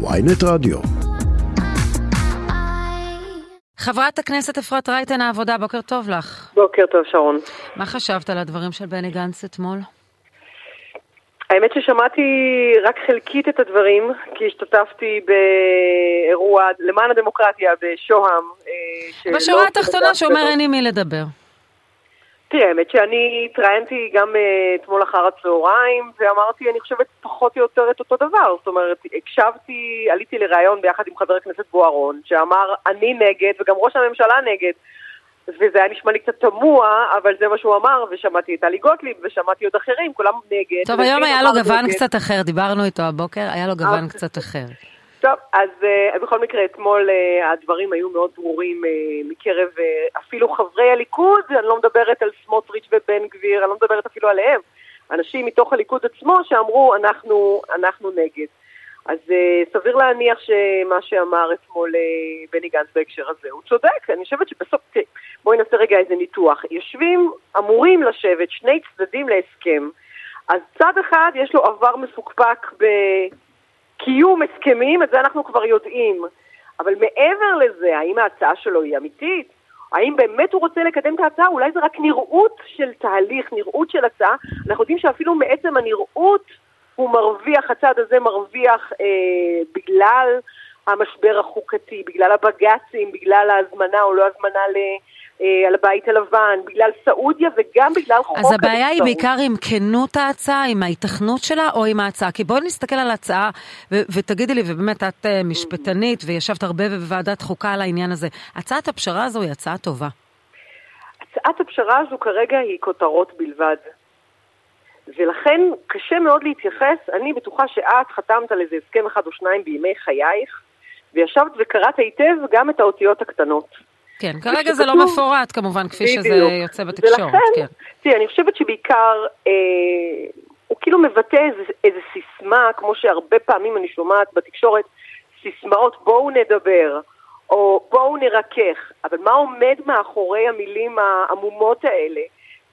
ויינט רדיו. חברת הכנסת אפרת רייטן העבודה, בוקר טוב לך. בוקר טוב, שרון. מה חשבת על הדברים של בני גנץ אתמול? האמת ששמעתי רק חלקית את הדברים, כי השתתפתי באירוע למען הדמוקרטיה בשוהם. אה, בשורה התחתונה שאומר אין עם מי לדבר. תראה, האמת שאני התראיינתי גם אה, אתמול אחר הצהריים, ואמרתי, אני חושבת פחות או יותר את אותו דבר. זאת אומרת, הקשבתי, עליתי לראיון ביחד עם חבר הכנסת בוארון, שאמר, אני נגד, וגם ראש הממשלה נגד. וזה היה נשמע לי קצת תמוה, אבל זה מה שהוא אמר, ושמעתי את טלי גוטליב, ושמעתי עוד אחרים, כולם נגד. טוב, היום היה לו גוון נגד. קצת אחר, דיברנו איתו הבוקר, היה לו גוון אה, קצת אחר. טוב, אז uh, בכל מקרה, אתמול uh, הדברים היו מאוד ברורים uh, מקרב אפילו חברי הליכוד, אני לא מדברת על סמוטריץ' ובן גביר, אני לא מדברת אפילו עליהם. אנשים מתוך הליכוד עצמו שאמרו, אנחנו, אנחנו נגד. אז סביר להניח שמה שאמר אתמול בני גנץ בהקשר הזה, הוא צודק. אני חושבת שבסוף, בואי נעשה רגע איזה ניתוח. יושבים, אמורים לשבת שני צדדים להסכם. אז צד אחד יש לו עבר מפוקפק ב... קיום הסכמים, את זה אנחנו כבר יודעים. אבל מעבר לזה, האם ההצעה שלו היא אמיתית? האם באמת הוא רוצה לקדם את ההצעה? אולי זה רק נראות של תהליך, נראות של הצעה. אנחנו יודעים שאפילו מעצם הנראות הוא מרוויח, הצד הזה מרוויח אה, בגלל המשבר החוקתי, בגלל הבג"צים, בגלל ההזמנה או לא הזמנה ל... אה, על הבית הלבן, בגלל סעודיה וגם בגלל חוק הנבצרות. אז הבעיה היא בעיקר עם כנות ההצעה, עם ההיתכנות שלה או עם ההצעה? כי בואי נסתכל על ההצעה ו- ותגידי לי, ובאמת את uh, משפטנית וישבת הרבה בוועדת חוקה על העניין הזה, הצעת הפשרה הזו היא הצעה טובה. הצעת הפשרה הזו כרגע היא כותרות בלבד. ולכן קשה מאוד להתייחס, אני בטוחה שאת חתמת על איזה הסכם אחד או שניים בימי חייך, וישבת וקראת היטב גם את האותיות הקטנות. כן, כרגע זה לא מפורט כמובן, כפי שזה יוצא בתקשורת. ולכן, כן. תראי, אני חושבת שבעיקר אה, הוא כאילו מבטא איזה, איזה סיסמה, כמו שהרבה פעמים אני שומעת בתקשורת, סיסמאות בואו נדבר, או בואו נרכך, אבל מה עומד מאחורי המילים העמומות האלה?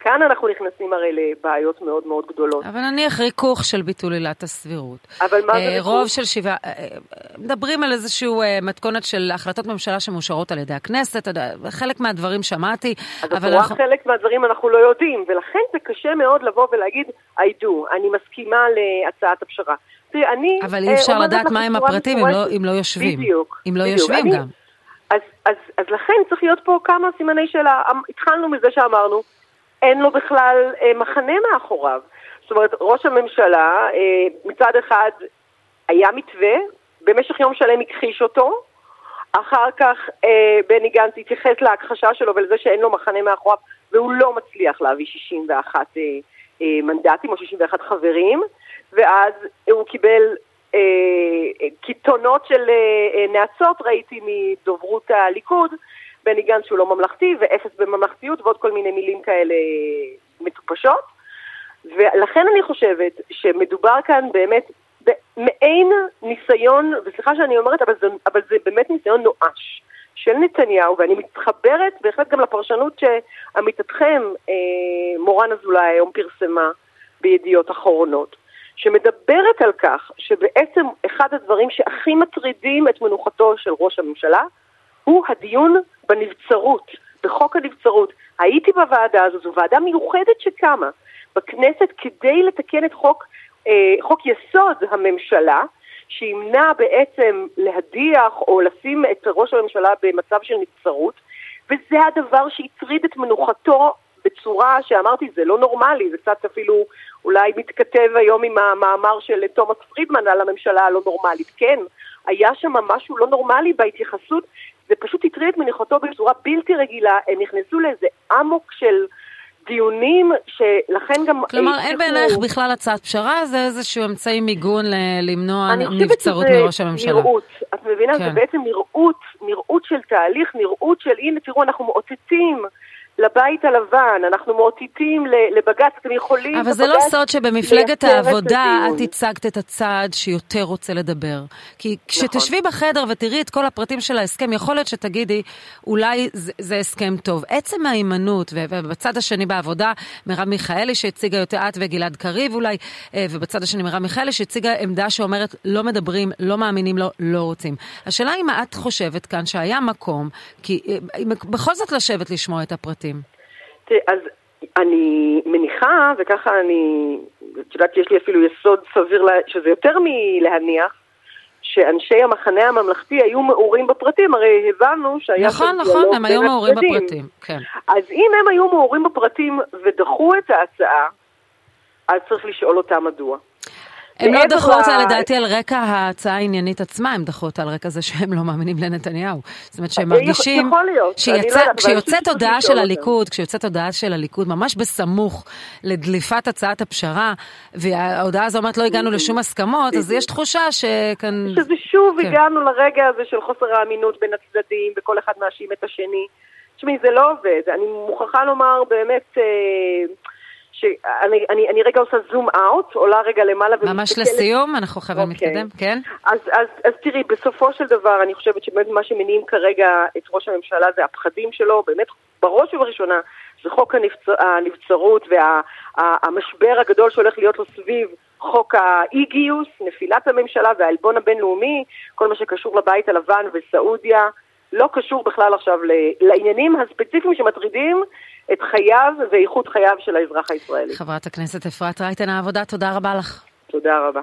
כאן אנחנו נכנסים הרי לבעיות מאוד מאוד גדולות. אבל נניח ריכוך של ביטול עילת הסבירות. אבל מה זה ריכוך? רוב של שבעה, אה, אה, מדברים על איזושהי אה, מתכונת של החלטות ממשלה שמאושרות על ידי הכנסת, חלק מהדברים שמעתי. אז את רואה אנחנו... חלק מהדברים אנחנו לא יודעים, ולכן זה קשה מאוד לבוא ולהגיד, I do, אני מסכימה להצעת הפשרה. תראי, אני... אבל אי אפשר לדעת מהם הפרטים אם לא, אם לא יושבים. בדיוק. אם לא בדיוק. יושבים אני, גם. אז, אז, אז לכן צריך להיות פה כמה סימני שאלה. התחלנו מזה שאמרנו, אין לו בכלל אה, מחנה מאחוריו. זאת אומרת, ראש הממשלה אה, מצד אחד היה מתווה, במשך יום שלם הכחיש אותו, אחר כך אה, בני גנץ התייחס להכחשה שלו ולזה שאין לו מחנה מאחוריו, והוא לא מצליח להביא 61 אה, אה, מנדטים או 61 חברים, ואז הוא קיבל אה, קיתונות של אה, אה, נאצות, ראיתי מדוברות הליכוד, בני גנץ שהוא לא ממלכתי, ואפס בממלכתיות, ועוד כל מיני מילים כאלה מטופשות. ולכן אני חושבת שמדובר כאן באמת במעין ניסיון, וסליחה שאני אומרת, אבל זה, אבל זה באמת ניסיון נואש של נתניהו, ואני מתחברת בהחלט גם לפרשנות שעמיתתכם, אה, מורן אזולאי, היום פרסמה בידיעות אחרונות, שמדברת על כך שבעצם אחד הדברים שהכי מטרידים את מנוחתו של ראש הממשלה הוא הדיון בנבצרות, בחוק הנבצרות. הייתי בוועדה הזו, זו ועדה מיוחדת שקמה בכנסת כדי לתקן את חוק, אה, חוק יסוד הממשלה, שימנע בעצם להדיח או לשים את ראש הממשלה במצב של נבצרות, וזה הדבר שהטריד את מנוחתו בצורה שאמרתי, זה לא נורמלי, זה קצת אפילו אולי מתכתב היום עם המאמר של תומאס פרידמן על הממשלה הלא נורמלית. כן, היה שם משהו לא נורמלי בהתייחסות זה פשוט הטריד את מניחתו בצורה בלתי רגילה, הם נכנסו לאיזה אמוק של דיונים, שלכן גם... כלומר, אין בעינייך בכלל הצעת פשרה, זה איזשהו אמצעי מיגון למנוע נבצרות מראש הממשלה. אני חושבת שזה נראות, את מבינה? כן. זה בעצם נראות, נראות של תהליך, נראות של הנה תראו אנחנו מאותתים לבית הלבן, אנחנו מאותתים לבג"ץ, אתם יכולים... אבל זה לא סוד שבמפלגת העבודה את הצגת את הצעד שיותר רוצה לדבר. כי כשתשבי נכון. בחדר ותראי את כל הפרטים של ההסכם, יכול להיות שתגידי, אולי זה, זה הסכם טוב. עצם ההימנעות, ובצד השני בעבודה, מרב מיכאלי שהציגה יותר את וגלעד קריב אולי, אה, ובצד השני מרב מיכאלי שהציגה עמדה שאומרת, לא מדברים, לא מאמינים לו, לא רוצים. השאלה אם את חושבת כאן שהיה מקום, כי אה, בכל זאת לשבת לשמוע את הפרטים. אז אני מניחה, וככה אני, את יודעת שיש לי אפילו יסוד סביר, שזה יותר מלהניח, שאנשי המחנה הממלכתי היו מעורים בפרטים, הרי הבנו שהיה נכון, נכון, הם היו מעורים בפרטים, כן. אז אם הם היו מעורים בפרטים ודחו את ההצעה, אז צריך לשאול אותם מדוע. הם לא דחו אותה לדעתי על רקע ההצעה העניינית עצמה, הם דחו אותה על רקע זה שהם לא מאמינים לנתניהו. זאת אומרת שהם מרגישים... יכול להיות. כשיוצאת הודעה של הליכוד, כשיוצאת הודעה של הליכוד, ממש בסמוך לדליפת הצעת הפשרה, וההודעה הזו אומרת לא הגענו לשום הסכמות, אז יש תחושה שכאן... שזה שוב כן. הגענו לרגע הזה של חוסר האמינות בין הצדדים, וכל אחד מאשים את השני. תשמעי, זה לא עובד. אני מוכרחה לומר באמת... שאני אני, אני רגע עושה זום אאוט, עולה רגע למעלה ומסתכלת... ממש לסיום, אנחנו חייבים okay. להתקדם, כן? אז, אז, אז תראי, בסופו של דבר, אני חושבת שבאמת מה שמניעים כרגע את ראש הממשלה זה הפחדים שלו, באמת בראש ובראשונה זה חוק הנבצ... הנבצרות והמשבר וה... הגדול שהולך להיות לו סביב חוק האי-גיוס, נפילת הממשלה והעלבון הבינלאומי, כל מה שקשור לבית הלבן וסעודיה. לא קשור בכלל עכשיו לעניינים הספציפיים שמטרידים את חייו ואיכות חייו של האזרח הישראלי. חברת הכנסת אפרת רייטן העבודה, תודה רבה לך. תודה רבה.